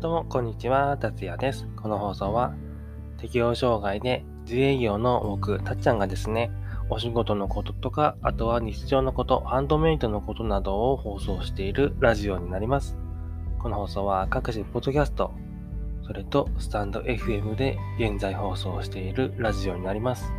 どうも、こんにちは。達也です。この放送は、適応障害で自営業の僕、たっちゃんがですね、お仕事のこととか、あとは日常のこと、ハンドメイドのことなどを放送しているラジオになります。この放送は各種ポッドキャスト、それとスタンド FM で現在放送しているラジオになります。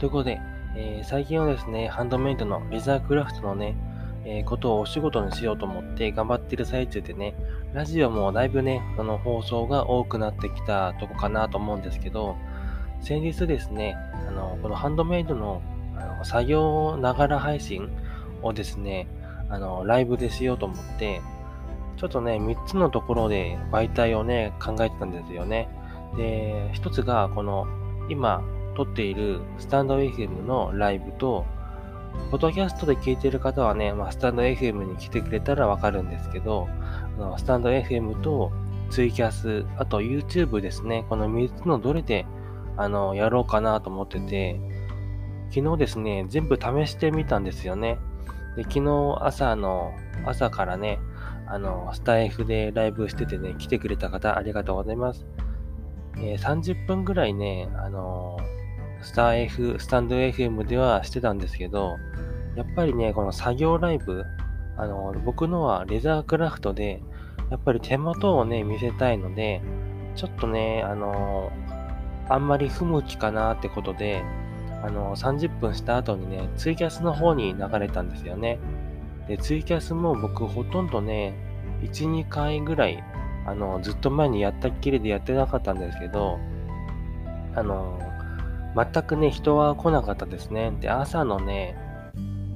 ということで、えー、最近はですね、ハンドメイドのレザークラフトのね、え、ことをお仕事にしようと思って頑張ってる最中でね、ラジオもだいぶね、あの放送が多くなってきたとこかなと思うんですけど、先日ですね、あのこのハンドメイドのあの作業ながら配信をですね、あのライブでしようと思って、ちょっとね、3つのところで媒体をね、考えてたんですよね。で、1つが、この、今、撮っているスタンド FM のライブと、ポッドキャストで聞いてる方はね、まあ、スタンド FM に来てくれたらわかるんですけど、あのスタンド FM とツイキャス、あと YouTube ですね、この3つのどれで、あの、やろうかなと思ってて、昨日ですね、全部試してみたんですよね。で、昨日朝の、朝からね、あの、スタイフでライブしててね、来てくれた方ありがとうございます。えー、30分ぐらいね、あのスタイフ、スタンド FM ではしてたんですけど、やっぱりね、この作業ライブ、あの、僕のはレザークラフトで、やっぱり手元をね、見せたいので、ちょっとね、あの、あんまり不向きかなってことで、あの、30分した後にね、ツイキャスの方に流れたんですよね。で、ツイキャスも僕ほとんどね、1、2回ぐらい、あの、ずっと前にやったっきりでやってなかったんですけど、あの、全くね、人は来なかったですね。で、朝のね、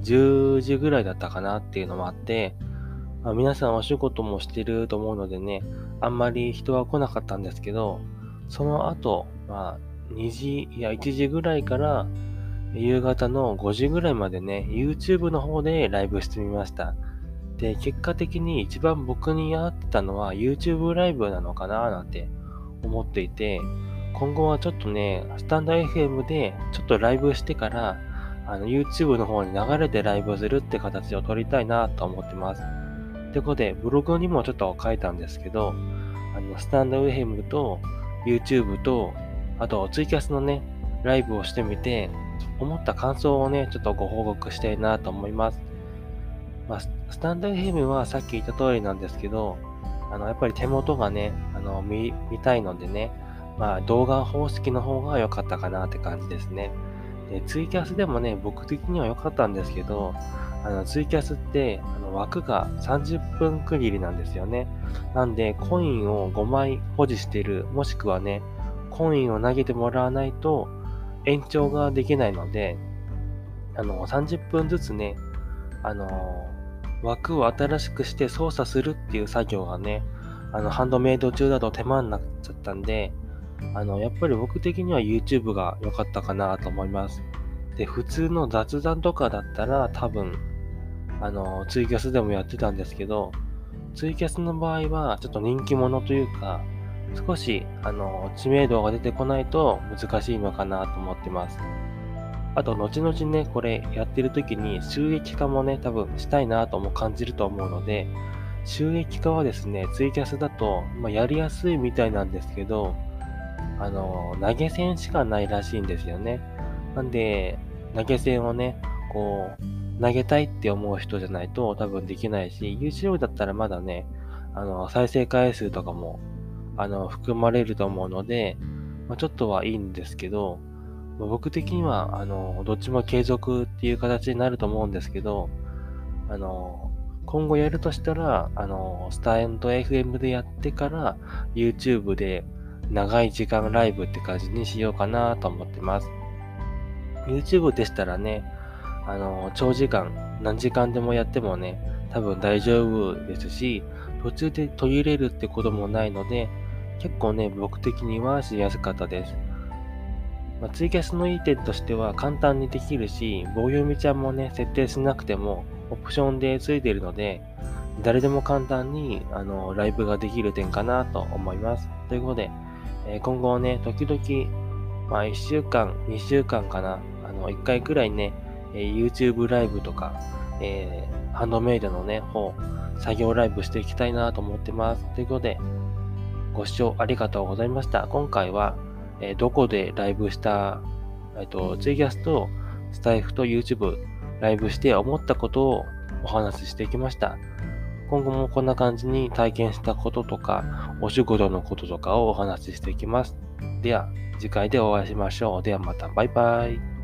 10時ぐらいだったかなっていうのもあって、まあ、皆さんお仕事もしてると思うのでね、あんまり人は来なかったんですけど、その後、まあ、2時、いや、1時ぐらいから、夕方の5時ぐらいまでね、YouTube の方でライブしてみました。で、結果的に一番僕に合ってたのは YouTube ライブなのかななんて思っていて、今後はちょっとね、スタンド FM でちょっとライブしてから、あの YouTube の方に流れてライブするって形を取りたいなと思ってます。ってことで、ブログにもちょっと書いたんですけど、あの、スタンド FM と YouTube と、あとツイキャスのね、ライブをしてみて、思った感想をね、ちょっとご報告したいなと思います。まあ、スタンド FM はさっき言った通りなんですけど、あの、やっぱり手元がね、あの、見、見たいのでね、まあ、動画方式の方が良かったかなって感じですね。で、ツイキャスでもね、僕的には良かったんですけど、あの、ツイキャスって、あの、枠が30分区切りなんですよね。なんで、コインを5枚保持してる、もしくはね、コインを投げてもらわないと延長ができないので、あの、30分ずつね、あの、枠を新しくして操作するっていう作業がね、あの、ハンドメイド中だと手間になっちゃったんで、あの、やっぱり僕的には YouTube が良かったかなと思います。で、普通の雑談とかだったら多分、あの、ツイキャスでもやってたんですけど、ツイキャスの場合はちょっと人気者というか、少し、あの、知名度が出てこないと難しいのかなと思ってます。あと、後々ね、これやってる時に収益化もね、多分したいなとも感じると思うので、収益化はですね、ツイキャスだと、まあ、やりやすいみたいなんですけど、あの、投げ銭しかないらしいんですよね。なんで、投げ銭をね、こう、投げたいって思う人じゃないと多分できないし、YouTube だったらまだね、あの、再生回数とかも、あの、含まれると思うので、まあ、ちょっとはいいんですけど、ま、僕的には、あの、どっちも継続っていう形になると思うんですけど、あの、今後やるとしたら、あの、スタンド FM でやってから、YouTube で長い時間ライブって感じにしようかなと思ってます。YouTube でしたらね、あの、長時間、何時間でもやってもね、多分大丈夫ですし、途中で途切れるってこともないので、結構ね、僕的にはしやすかったです。まあ、ツイキャスのいい点としては簡単にできるし、棒読みちゃんもね、設定しなくてもオプションでついているので、誰でも簡単にあのライブができる点かなと思います。ということで、え今後ね、時々、まあ1週間、2週間かな、あの、1回くらいね、え YouTube ライブとかえー、ハンドメイドのね、方、作業ライブしていきたいなと思ってます。ということで、ご視聴ありがとうございました。今回は、えー、どこでライブした、えっ、と、ツイキャスとスタイフと YouTube ライブして思ったことをお話ししてきました。今後もこんな感じに体験したこととか、お仕事のこととかをお話ししていきます。では、次回でお会いしましょう。ではまた、バイバイ。